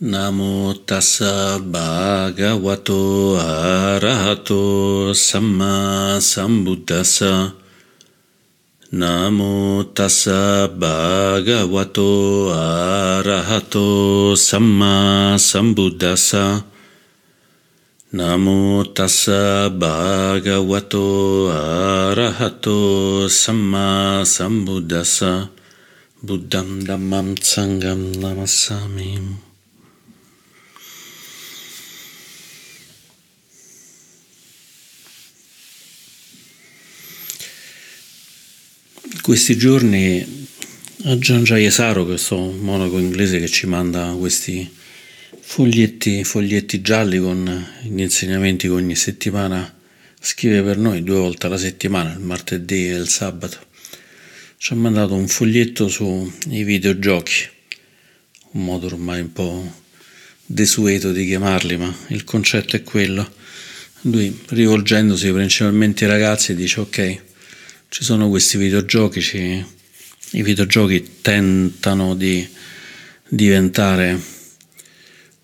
Namo tassa bhagavato arahato samma sambuddhassa. Namo tassa bhagavato arahato samma sambuddhassa. Namo tassa bhagavato arahato samma sambuddhassa. Buddham dhammam sangam namassami. Questi giorni a Gian Jayasaro, questo monaco inglese che ci manda questi foglietti, foglietti gialli con gli insegnamenti che ogni settimana scrive per noi due volte alla settimana, il martedì e il sabato. Ci ha mandato un foglietto sui videogiochi, un modo ormai un po' desueto di chiamarli, ma il concetto è quello. Lui rivolgendosi principalmente ai ragazzi dice ok, ci sono questi videogiochi, ci, i videogiochi tentano di diventare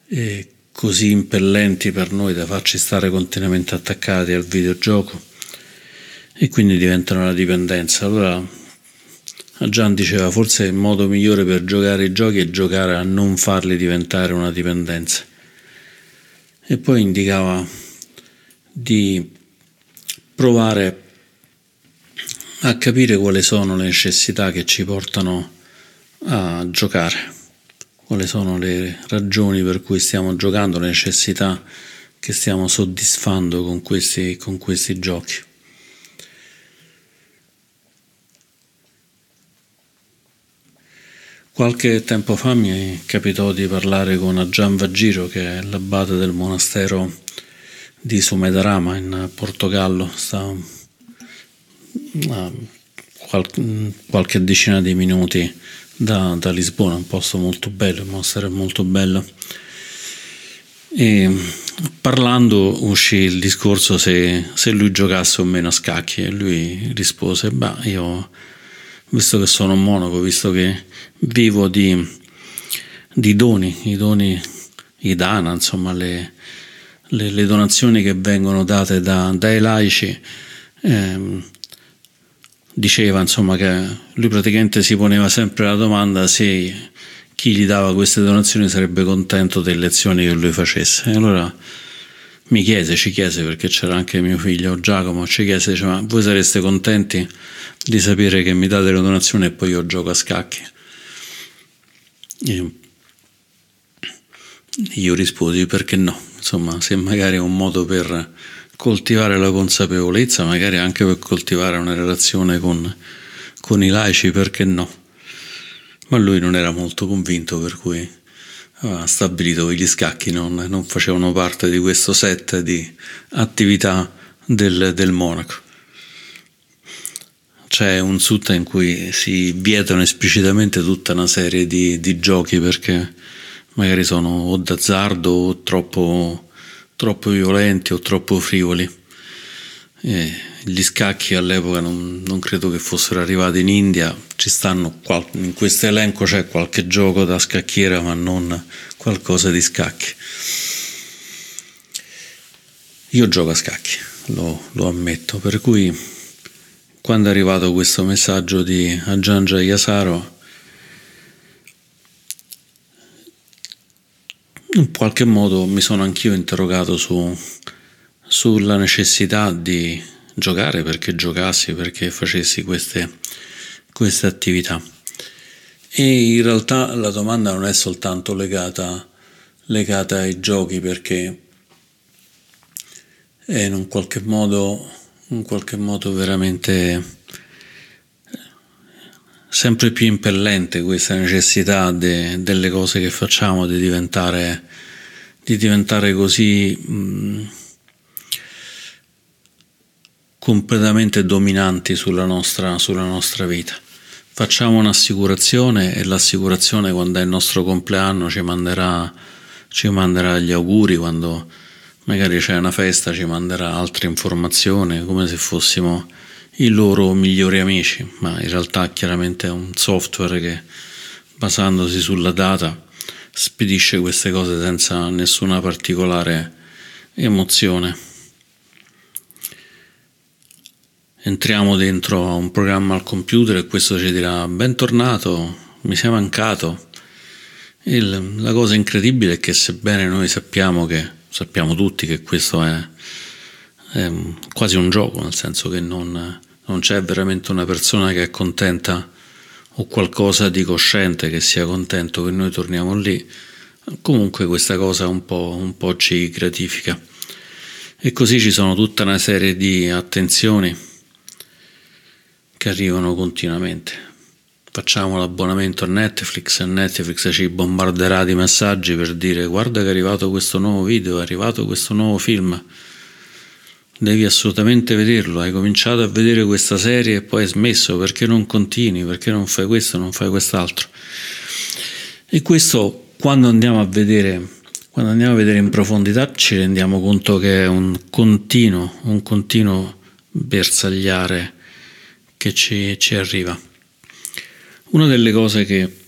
e così impellenti per noi da farci stare continuamente attaccati al videogioco e quindi diventano una dipendenza. Allora Gian diceva forse il modo migliore per giocare i giochi è giocare a non farli diventare una dipendenza. E poi indicava di provare a capire quali sono le necessità che ci portano a giocare quali sono le ragioni per cui stiamo giocando, le necessità che stiamo soddisfando con questi, con questi giochi. Qualche tempo fa mi capitò di parlare con Ajahn Vajiro, che è l'abate del monastero di Sumedarama in Portogallo, sta a qualche decina di minuti da, da, Lisbona, un posto molto bello, un monastero molto bello. E parlando uscì il discorso se, se, lui giocasse o meno a scacchi e lui rispose, beh, io visto che sono un monaco, visto che vivo di, di doni, i doni, i dana, insomma le, le, le donazioni che vengono date da, dai laici, ehm, diceva insomma che lui praticamente si poneva sempre la domanda se chi gli dava queste donazioni sarebbe contento delle lezioni che lui facesse. E allora mi chiese, ci chiese perché c'era anche mio figlio Giacomo, ci chiese, dice, ma voi sareste contenti di sapere che mi date le donazioni e poi io gioco a scacchi? E io risposi perché no, insomma se magari è un modo per coltivare la consapevolezza, magari anche per coltivare una relazione con, con i laici, perché no? Ma lui non era molto convinto, per cui aveva stabilito che gli scacchi non, non facevano parte di questo set di attività del, del monaco. C'è un sutta in cui si vietano esplicitamente tutta una serie di, di giochi perché magari sono o d'azzardo o troppo troppo violenti o troppo frivoli. E gli scacchi all'epoca non, non, credo che fossero arrivati in India, ci stanno in questo elenco c'è qualche gioco da scacchiera, ma non qualcosa di scacchi. Io gioco a scacchi, lo, lo ammetto, per cui quando è arrivato questo messaggio di Ajanja Yasaro in qualche modo mi sono anch'io interrogato su, sulla necessità di giocare, perché giocassi, perché facessi queste, queste attività. E in realtà la domanda non è soltanto legata, legata ai giochi, perché è in un qualche modo, in qualche modo veramente sempre più impellente questa necessità de, delle cose che facciamo di diventare, di diventare così mh, completamente dominanti sulla nostra, sulla nostra vita. Facciamo un'assicurazione e l'assicurazione quando è il nostro compleanno ci manderà, ci manderà gli auguri, quando magari c'è una festa ci manderà altre informazioni, come se fossimo i loro migliori amici, ma in realtà chiaramente è un software che basandosi sulla data spedisce queste cose senza nessuna particolare emozione. Entriamo dentro a un programma al computer e questo ci dirà bentornato, mi sei mancato. Il, la cosa incredibile è che sebbene noi sappiamo che sappiamo tutti che questo è, è quasi un gioco, nel senso che non, non c'è veramente una persona che è contenta o qualcosa di cosciente che sia contento che noi torniamo lì, comunque questa cosa un po', un po' ci gratifica. E così ci sono tutta una serie di attenzioni che arrivano continuamente. Facciamo l'abbonamento a Netflix e Netflix ci bombarderà di messaggi per dire guarda che è arrivato questo nuovo video, è arrivato questo nuovo film devi assolutamente vederlo, hai cominciato a vedere questa serie e poi hai smesso, perché non continui, perché non fai questo, non fai quest'altro. E questo quando andiamo a vedere, quando andiamo a vedere in profondità ci rendiamo conto che è un continuo, un continuo bersagliare che ci, ci arriva. Una delle cose che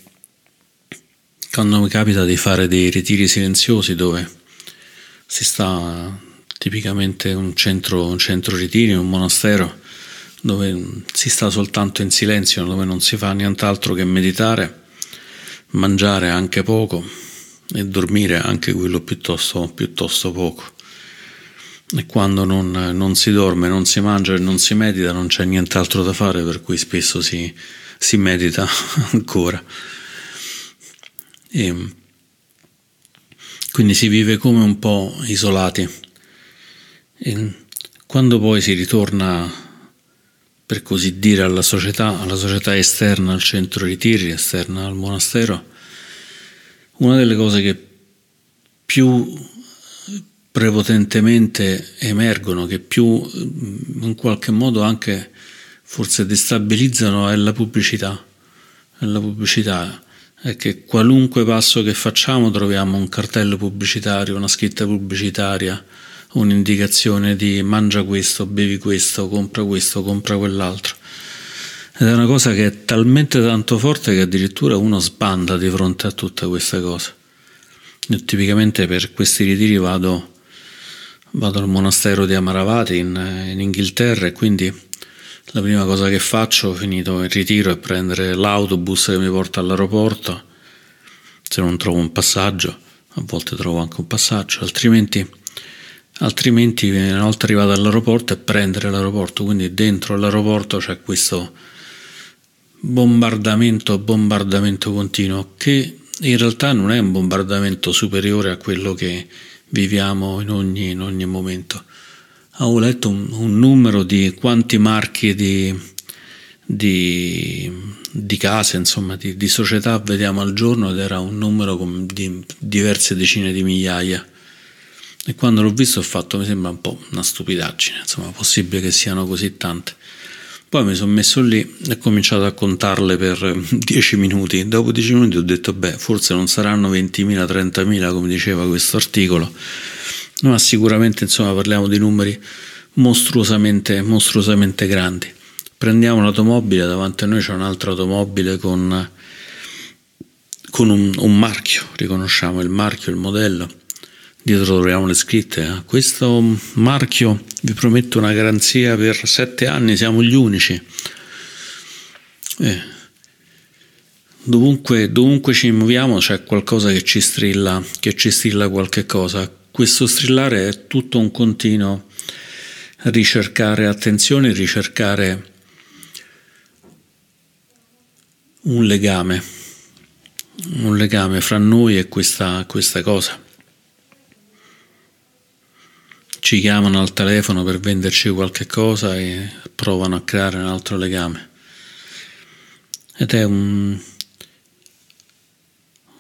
quando mi capita di fare dei ritiri silenziosi dove si sta tipicamente un centro, un centro ritiri, un monastero dove si sta soltanto in silenzio, dove non si fa nient'altro che meditare, mangiare anche poco e dormire anche quello piuttosto, piuttosto poco. E quando non, non, si dorme, non si mangia e non si medita, non c'è nient'altro da fare, per cui spesso si, si medita ancora. E quindi si vive come un po' isolati e quando poi si ritorna, per così dire, alla società, alla società esterna al centro ritiri, esterna al monastero, una delle cose che più prepotentemente emergono, che più in qualche modo anche forse destabilizzano è la pubblicità. È la pubblicità è che qualunque passo che facciamo troviamo un cartello pubblicitario, una scritta pubblicitaria, un'indicazione di mangia questo, bevi questo, compra questo, compra quell'altro. Ed è una cosa che è talmente tanto forte che addirittura uno sbanda di fronte a tutte queste cose. Io tipicamente per questi ritiri vado, vado al monastero di Amaravati in, in Inghilterra e quindi la prima cosa che faccio, finito il ritiro, è prendere l'autobus che mi porta all'aeroporto, se non trovo un passaggio, a volte trovo anche un passaggio, altrimenti altrimenti una volta arrivato all'aeroporto è prendere l'aeroporto, quindi dentro l'aeroporto c'è questo bombardamento, bombardamento continuo che in realtà non è un bombardamento superiore a quello che viviamo in ogni, in ogni momento. Avevo letto un, un, numero di quanti marchi di, di, di case, insomma, di, di, società vediamo al giorno ed era un numero di diverse decine di migliaia e quando l'ho visto ho fatto, mi sembra un po' una stupidaggine, insomma, possibile che siano così tante. Poi mi sono messo lì e ho cominciato a contarle per 10 minuti. Dopo 10 minuti ho detto, beh, forse non saranno 20.000, 30.000 come diceva questo articolo, ma sicuramente insomma parliamo di numeri mostruosamente, mostruosamente grandi. Prendiamo un'automobile, davanti a noi c'è un'altra automobile con, con un, un marchio, riconosciamo il marchio, il modello dietro troviamo le scritte. A questo marchio vi prometto una garanzia per sette anni, siamo gli unici. Eh, dovunque, dovunque, ci muoviamo c'è qualcosa che ci strilla, che ci strilla qualche cosa. Questo strillare è tutto un continuo ricercare attenzione, ricercare un legame, un legame fra noi e questa, questa cosa ci chiamano al telefono per venderci qualche cosa e provano a creare un altro legame. Ed è un,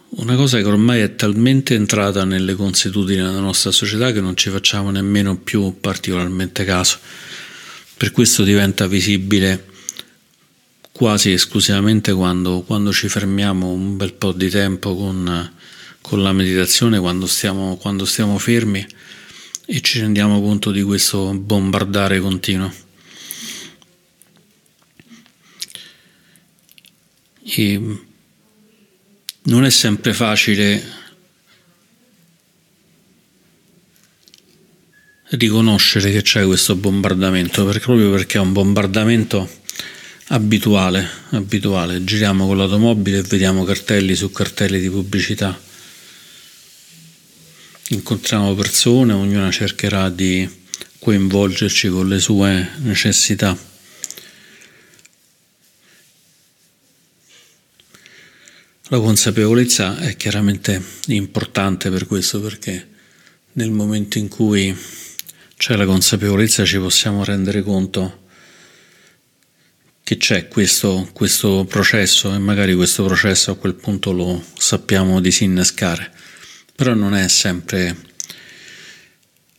una cosa che ormai è talmente entrata nelle consuetudini della nostra società che non ci facciamo nemmeno più particolarmente caso. Per questo diventa visibile quasi esclusivamente quando, quando ci fermiamo un bel po' di tempo con, con la meditazione, quando stiamo, quando stiamo fermi e ci rendiamo conto di questo bombardare continuo. E non è sempre facile riconoscere che c'è questo bombardamento, proprio perché è un bombardamento abituale, abituale. Giriamo con l'automobile e vediamo cartelli su cartelli di pubblicità Incontriamo persone, ognuna cercherà di coinvolgerci con le sue necessità. La consapevolezza è chiaramente importante per questo perché nel momento in cui c'è la consapevolezza ci possiamo rendere conto che c'è questo, questo processo e magari questo processo a quel punto lo sappiamo disinnescare, però non è sempre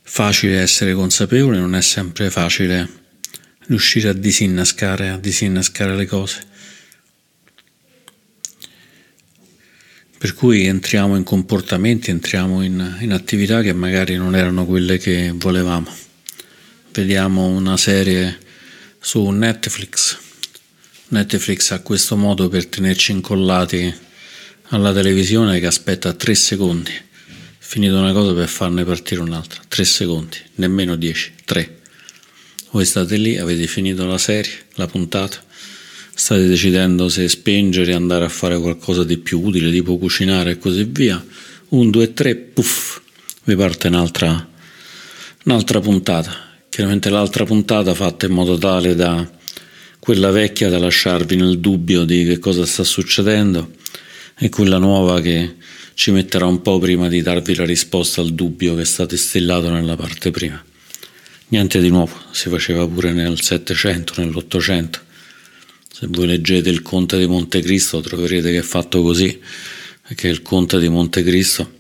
facile essere consapevole, non è sempre facile riuscire a disinnescare, a disinnescare le cose. Per cui entriamo in comportamenti, entriamo in, in attività che magari non erano quelle che volevamo. Vediamo una serie su Netflix. Netflix ha questo modo per tenerci incollati alla televisione che aspetta tre secondi. Finito una cosa per farne partire un'altra. Tre secondi, nemmeno dieci, tre. Voi state lì, avete finito la serie, la puntata state decidendo se spengere e andare a fare qualcosa di più utile, tipo cucinare e così via, un, due, tre, puff, vi parte un'altra, un'altra puntata. Chiaramente l'altra puntata fatta in modo tale da quella vecchia da lasciarvi nel dubbio di che cosa sta succedendo e quella nuova che ci metterà un po' prima di darvi la risposta al dubbio che è stato instillato nella parte prima. Niente di nuovo, si faceva pure nel Settecento, nell'Ottocento se voi leggete il Conte di Montecristo troverete che è fatto così, perché il Conte di Montecristo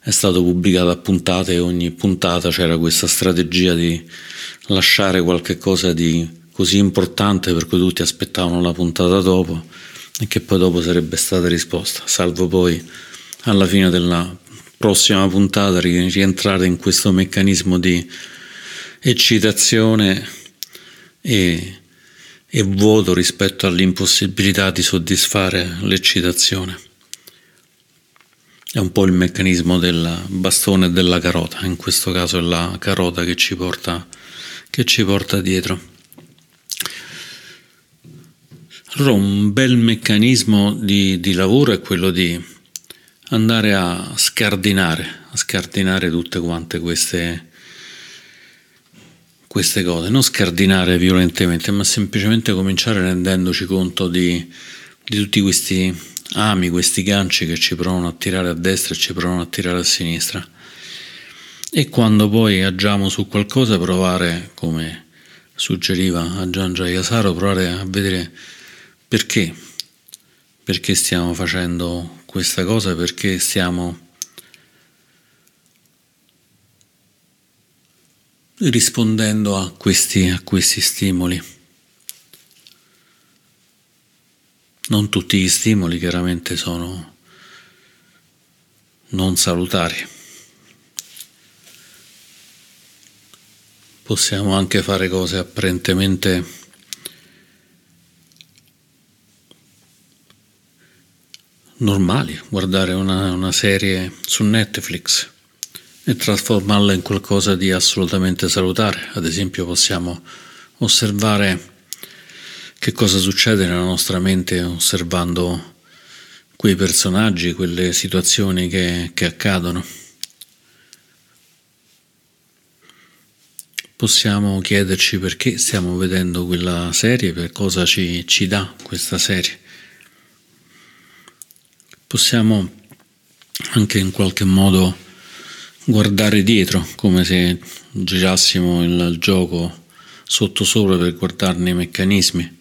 è stato pubblicato a puntate e ogni puntata c'era questa strategia di lasciare qualche cosa di così importante per cui tutti aspettavano la puntata dopo e che poi dopo sarebbe stata risposta, salvo poi alla fine della prossima puntata rientrare in questo meccanismo di eccitazione e e vuoto rispetto all'impossibilità di soddisfare l'eccitazione. È un po' il meccanismo del bastone e della carota, in questo caso è la carota che ci porta, che ci porta dietro. Allora un bel meccanismo di, di lavoro è quello di andare a scardinare, a scardinare tutte quante queste queste cose, non scardinare violentemente, ma semplicemente cominciare rendendoci conto di, di tutti questi ami, questi ganci che ci provano a tirare a destra e ci provano a tirare a sinistra. E quando poi agiamo su qualcosa, provare, come suggeriva a Gian Yasaro, provare a vedere perché, perché stiamo facendo questa cosa, perché stiamo rispondendo a questi, a questi stimoli. Non tutti gli stimoli chiaramente sono non salutari. Possiamo anche fare cose apparentemente normali, guardare una, una serie su Netflix e trasformarla in qualcosa di assolutamente salutare. Ad esempio possiamo osservare che cosa succede nella nostra mente osservando quei personaggi, quelle situazioni che, che accadono. Possiamo chiederci perché stiamo vedendo quella serie, per cosa ci, ci dà questa serie. Possiamo anche in qualche modo guardare dietro, come se girassimo il gioco sottosopra per guardarne i meccanismi,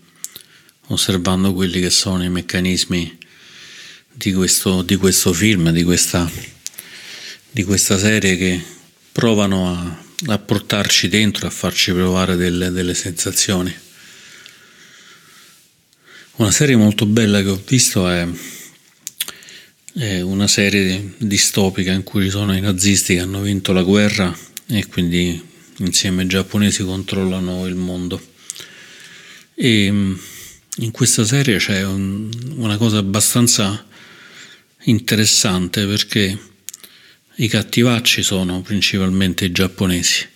osservando quelli che sono i meccanismi di questo, di questo film, di questa, di questa, serie che provano a, a, portarci dentro, a farci provare delle, delle sensazioni. Una serie molto bella che ho visto è è una serie distopica in cui sono i nazisti che hanno vinto la guerra e quindi insieme ai giapponesi controllano il mondo. E mm, in questa serie c'è un, una cosa abbastanza interessante perché i cattivacci sono principalmente i giapponesi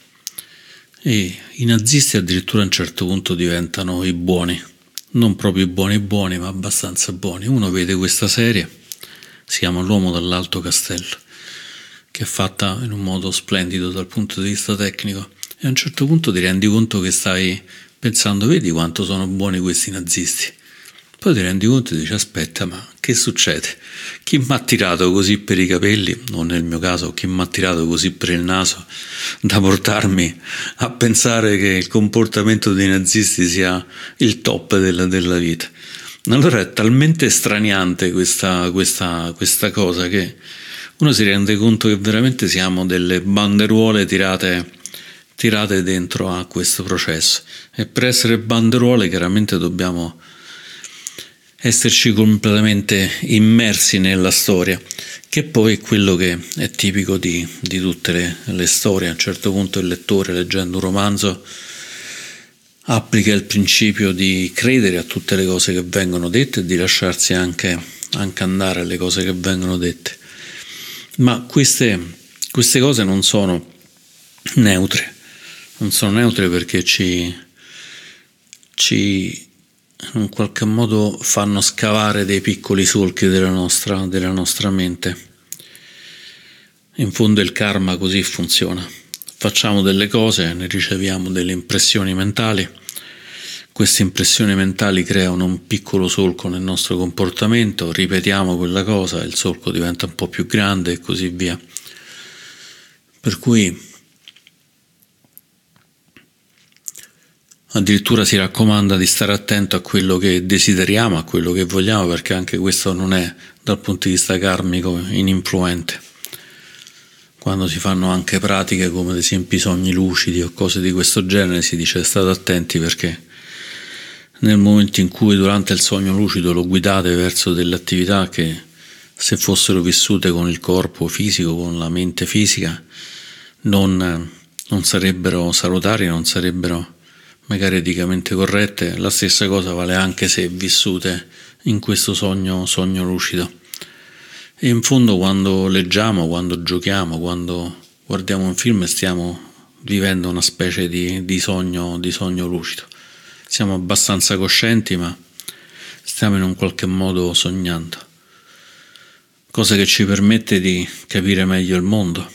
e i nazisti addirittura a un certo punto diventano i buoni, non proprio i buoni buoni, ma abbastanza buoni. Uno vede questa serie, si chiama L'uomo dall'alto castello, che è fatta in un modo splendido dal punto di vista tecnico e a un certo punto ti rendi conto che stai pensando, vedi quanto sono buoni questi nazisti poi ti rendi conto e dici aspetta ma che succede? Chi mi ha tirato così per i capelli, o nel mio caso chi mi ha tirato così per il naso, da portarmi a pensare che il comportamento dei nazisti sia il top della, della vita? Allora è talmente straniante questa, questa, questa cosa che uno si rende conto che veramente siamo delle banderuole tirate, tirate dentro a questo processo e per essere banderuole chiaramente dobbiamo esserci completamente immersi nella storia, che poi è quello che è tipico di, di tutte le, le, storie. A un certo punto il lettore, leggendo un romanzo, applica il principio di credere a tutte le cose che vengono dette e di lasciarsi anche, anche andare alle cose che vengono dette. Ma queste, queste cose non sono neutre, non sono neutre perché ci, ci in qualche modo fanno scavare dei piccoli solchi della nostra, della nostra mente. In fondo il karma così funziona. Facciamo delle cose, ne riceviamo delle impressioni mentali, queste impressioni mentali creano un piccolo solco nel nostro comportamento, ripetiamo quella cosa, il solco diventa un po' più grande e così via. Per cui addirittura si raccomanda di stare attento a quello che desideriamo, a quello che vogliamo, perché anche questo non è dal punto di vista karmico ininfluente. Quando si fanno anche pratiche come ad esempio i sogni lucidi o cose di questo genere, si dice state attenti perché nel momento in cui durante il sogno lucido lo guidate verso delle attività che se fossero vissute con il corpo fisico, con la mente fisica, non, non sarebbero salutari, non sarebbero magari eticamente corrette, la stessa cosa vale anche se vissute in questo sogno, sogno lucido. E in fondo quando leggiamo, quando giochiamo, quando guardiamo un film stiamo vivendo una specie di, di, sogno, di sogno lucido. Siamo abbastanza coscienti ma stiamo in un qualche modo sognando, cosa che ci permette di capire meglio il mondo,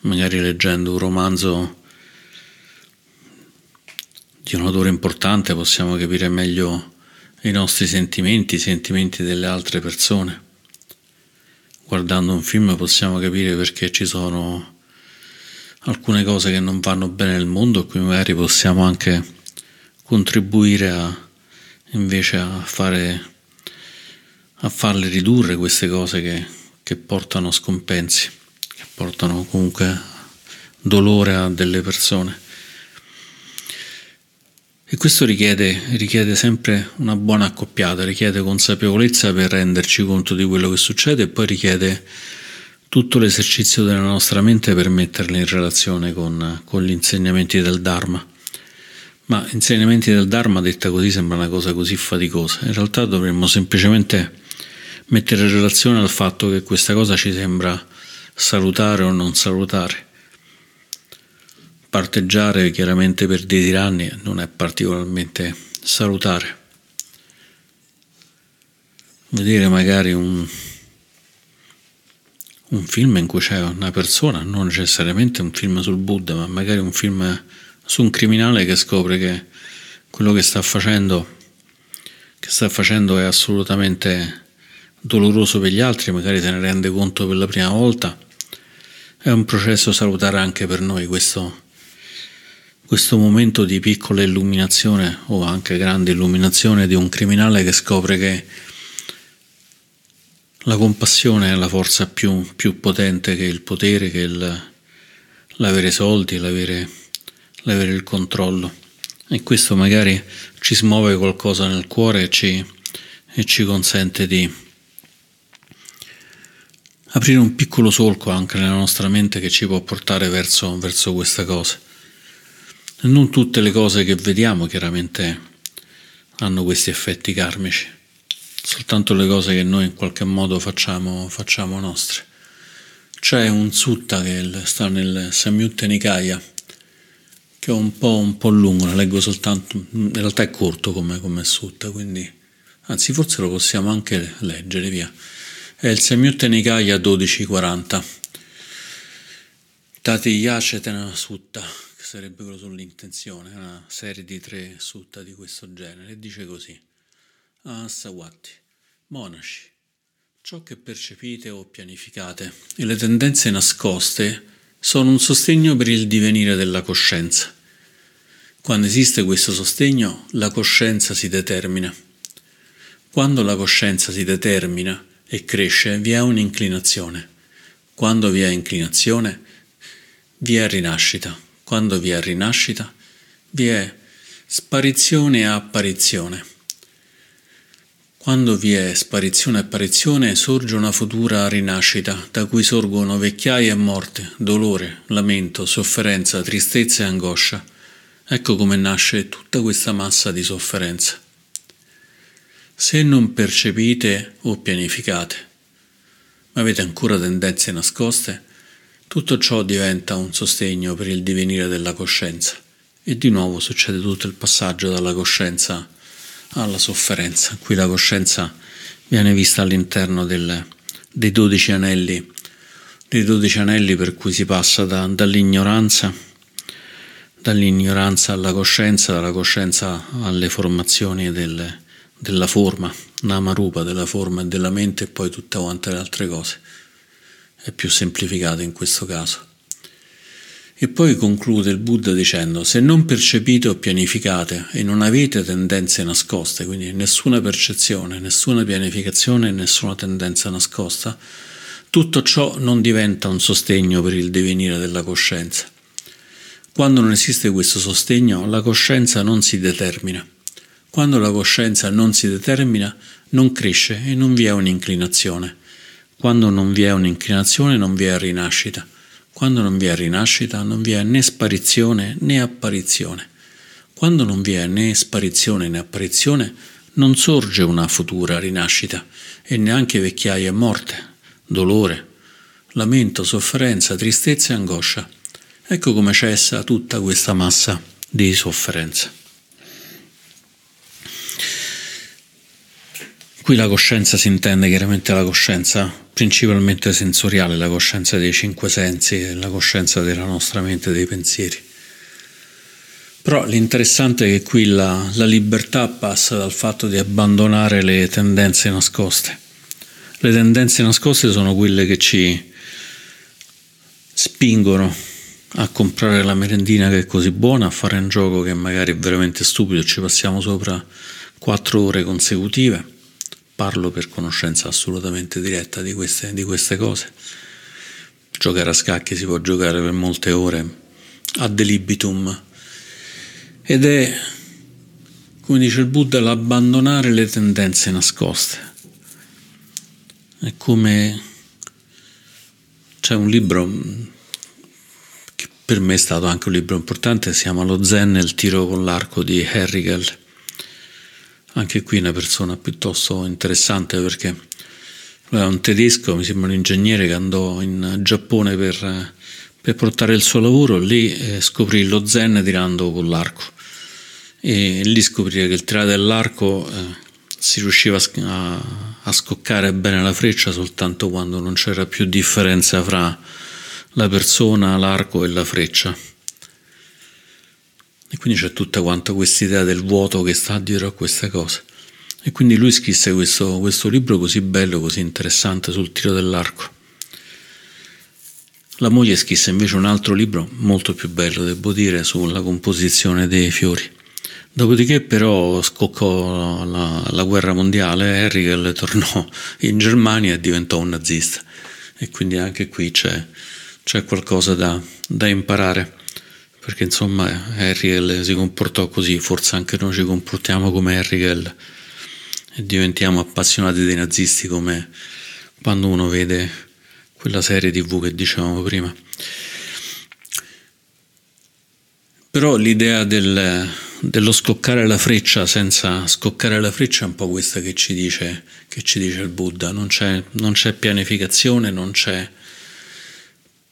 magari leggendo un romanzo di un autore importante possiamo capire meglio i nostri sentimenti, i sentimenti delle altre persone. Guardando un film possiamo capire perché ci sono alcune cose che non vanno bene nel mondo e qui magari possiamo anche contribuire a invece a fare a farle ridurre queste cose che, che portano scompensi, che portano comunque dolore a delle persone. E questo richiede, richiede, sempre una buona accoppiata, richiede consapevolezza per renderci conto di quello che succede e poi richiede tutto l'esercizio della nostra mente per metterla in relazione con, con gli insegnamenti del Dharma. Ma insegnamenti del Dharma detta così sembra una cosa così faticosa. In realtà dovremmo semplicemente mettere in relazione al fatto che questa cosa ci sembra salutare o non salutare parteggiare chiaramente per dei tiranni non è particolarmente salutare. Vedere magari un, un film in cui c'è una persona, non necessariamente un film sul Buddha, ma magari un film su un criminale che scopre che quello che sta facendo, che sta facendo è assolutamente doloroso per gli altri, magari se ne rende conto per la prima volta. È un processo salutare anche per noi questo questo momento di piccola illuminazione o anche grande illuminazione di un criminale che scopre che la compassione è la forza più, più potente che il potere, che il, l'avere soldi, l'avere, l'avere, il controllo. E questo magari ci smuove qualcosa nel cuore e ci, e ci consente di aprire un piccolo solco anche nella nostra mente che ci può portare verso, verso questa cosa. Non tutte le cose che vediamo chiaramente hanno questi effetti karmici, soltanto le cose che noi in qualche modo facciamo, facciamo nostre. C'è un sutta che sta nel Samyutta Nikaya che è un po', un po lungo, ne leggo soltanto, in realtà è corto come, come sutta, quindi, anzi forse lo possiamo anche leggere, via. È il Samyutta Nikaya 1240. Tati Yacetana Sutta, che sarebbe quello sull'intenzione, una serie di tre sutta di questo genere, e dice così. Asawati, monaci, ciò che percepite o pianificate e le tendenze nascoste sono un sostegno per il divenire della coscienza. Quando esiste questo sostegno, la coscienza si determina. Quando la coscienza si determina e cresce, vi è un'inclinazione. Quando vi è inclinazione, vi è rinascita. Quando vi è rinascita, vi è sparizione e apparizione. Quando vi è sparizione e apparizione sorge una futura rinascita, da cui sorgono vecchiaia e morte, dolore, lamento, sofferenza, tristezza e angoscia. Ecco come nasce tutta questa massa di sofferenza. Se non percepite o pianificate, ma avete ancora tendenze nascoste, tutto ciò diventa un sostegno per il divenire della coscienza e di nuovo succede tutto il passaggio dalla coscienza alla sofferenza. Qui la coscienza viene vista all'interno del, dei dodici anelli, dei dodici anelli per cui si passa da, dall'ignoranza, dall'ignoranza alla coscienza, dalla coscienza alle formazioni del, della forma, Namarupa, della forma e della mente e poi tutte quante le altre cose. È più semplificato in questo caso. E poi conclude il Buddha dicendo, se non percepite o pianificate e non avete tendenze nascoste, quindi nessuna percezione, nessuna pianificazione nessuna tendenza nascosta, tutto ciò non diventa un sostegno per il divenire della coscienza. Quando non esiste questo sostegno, la coscienza non si determina. Quando la coscienza non si determina, non cresce e non vi è un'inclinazione. Quando non vi è un'inclinazione, non vi è rinascita. Quando non vi è rinascita non vi è né sparizione né apparizione. Quando non vi è né sparizione né apparizione non sorge una futura rinascita e neanche vecchiaia e morte, dolore, lamento, sofferenza, tristezza e angoscia. Ecco come cessa tutta questa massa di sofferenza. Qui la coscienza si intende chiaramente la coscienza principalmente sensoriale, la coscienza dei cinque sensi, la coscienza della nostra mente, dei pensieri. Però l'interessante è che qui la, la libertà passa dal fatto di abbandonare le tendenze nascoste. Le tendenze nascoste sono quelle che ci spingono a comprare la merendina che è così buona, a fare un gioco che magari è veramente stupido, ci passiamo sopra quattro ore consecutive parlo per conoscenza assolutamente diretta di queste, di queste cose. Giocare a scacchi si può giocare per molte ore ad libitum ed è, come dice il Buddha, l'abbandonare le tendenze nascoste. È come c'è un libro che per me è stato anche un libro importante, si chiama Lo Zen il tiro con l'arco di Herrigel anche qui una persona piuttosto interessante perché lui è un tedesco, mi sembra un ingegnere che andò in Giappone per, per portare il suo lavoro, lì eh, scoprì lo zen tirando con l'arco e lì scoprì che il tirare dell'arco eh, si riusciva a, a, scoccare bene la freccia soltanto quando non c'era più differenza fra la persona, l'arco e la freccia. E quindi c'è tutta quanta questa idea del vuoto che sta dietro a queste cose. E quindi lui scrisse questo, questo libro così bello, così interessante sul tiro dell'arco. La moglie scrisse invece un altro libro molto più bello, devo dire, sulla composizione dei fiori. Dopodiché però scoccò la, la guerra mondiale, Hegel tornò in Germania e diventò un nazista. E quindi anche qui c'è, c'è qualcosa da, da imparare perché insomma Harry si comportò così, forse anche noi ci comportiamo come Harry e diventiamo appassionati dei nazisti come quando uno vede quella serie tv che dicevamo prima. Però l'idea del, dello scoccare la freccia senza scoccare la freccia è un po' questa che ci dice, che ci dice il Buddha, non c'è, non c'è pianificazione, non c'è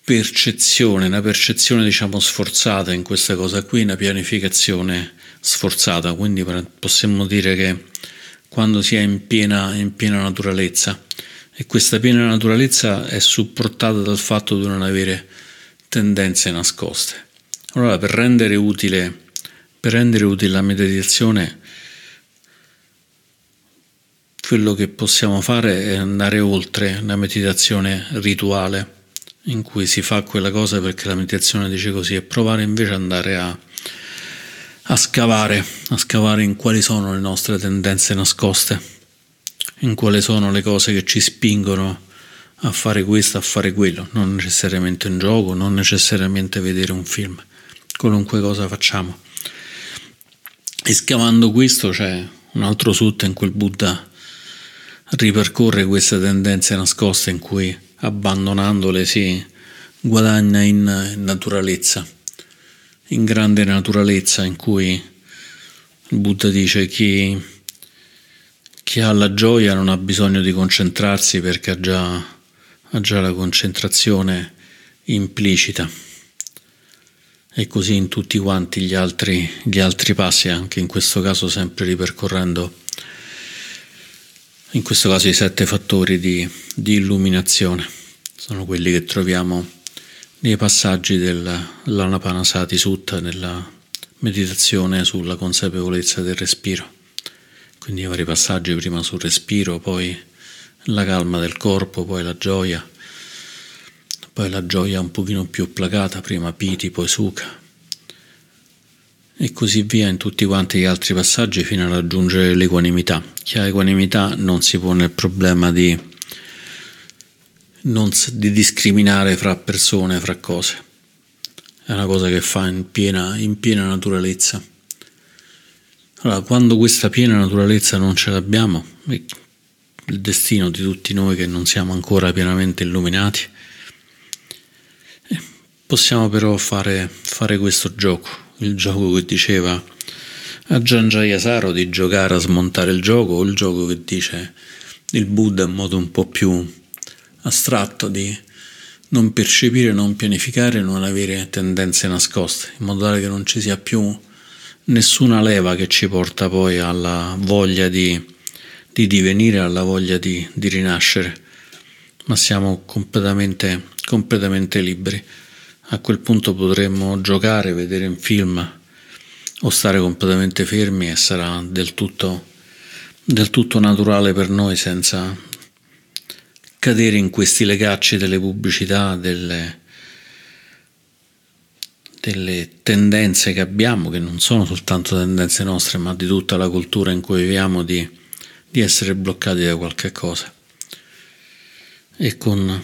percezione, una percezione diciamo sforzata in questa cosa qui, una pianificazione sforzata, quindi possiamo dire che quando si è in piena, in piena naturalezza e questa piena naturalezza è supportata dal fatto di non avere tendenze nascoste. Allora per rendere utile, per rendere utile la meditazione quello che possiamo fare è andare oltre la meditazione rituale in cui si fa quella cosa perché la meditazione dice così e provare invece ad andare a, a scavare, a scavare in quali sono le nostre tendenze nascoste, in quali sono le cose che ci spingono a fare questo, a fare quello, non necessariamente un gioco, non necessariamente vedere un film, qualunque cosa facciamo. E scavando questo c'è un altro sutta in cui il Buddha ripercorre queste tendenze nascoste in cui abbandonandole si guadagna in naturalezza, in grande naturalezza in cui il Buddha dice chi, chi ha la gioia non ha bisogno di concentrarsi perché ha già, ha già la concentrazione implicita. E così in tutti quanti gli altri, gli altri passi, anche in questo caso sempre ripercorrendo in questo caso i sette fattori di, di illuminazione sono quelli che troviamo nei passaggi dell'Anapanasati Sutta, nella meditazione sulla consapevolezza del respiro. Quindi i vari passaggi, prima sul respiro, poi la calma del corpo, poi la gioia, poi la gioia un pochino più placata, prima piti, poi sukha, e così via in tutti quanti gli altri passaggi fino a raggiungere l'equanimità. Chi ha equanimità non si pone il problema di, non, di discriminare fra persone, fra cose. È una cosa che fa in piena, in piena naturalezza. Allora, quando questa piena naturalezza non ce l'abbiamo, il destino di tutti noi che non siamo ancora pienamente illuminati, eh, possiamo però fare, fare questo gioco il gioco che diceva a Giangia Saro di giocare a smontare il gioco o il gioco che dice il Buddha in modo un po' più astratto di non percepire, non pianificare, non avere tendenze nascoste, in modo tale che non ci sia più nessuna leva che ci porta poi alla voglia di, di divenire, alla voglia di, di rinascere, ma siamo completamente, completamente liberi. A quel punto potremmo giocare, vedere un film o stare completamente fermi e sarà del tutto, del tutto naturale per noi senza cadere in questi legacci delle pubblicità, delle, delle tendenze che abbiamo, che non sono soltanto tendenze nostre, ma di tutta la cultura in cui viviamo, di, di essere bloccati da qualche cosa. E con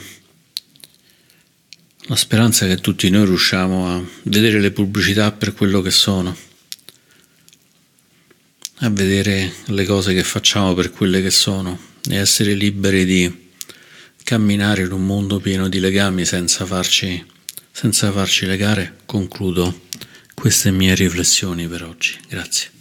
la speranza è che tutti noi riusciamo a vedere le pubblicità per quello che sono, a vedere le cose che facciamo per quelle che sono e essere liberi di camminare in un mondo pieno di legami senza farci, senza farci legare. Concludo queste mie riflessioni per oggi. Grazie.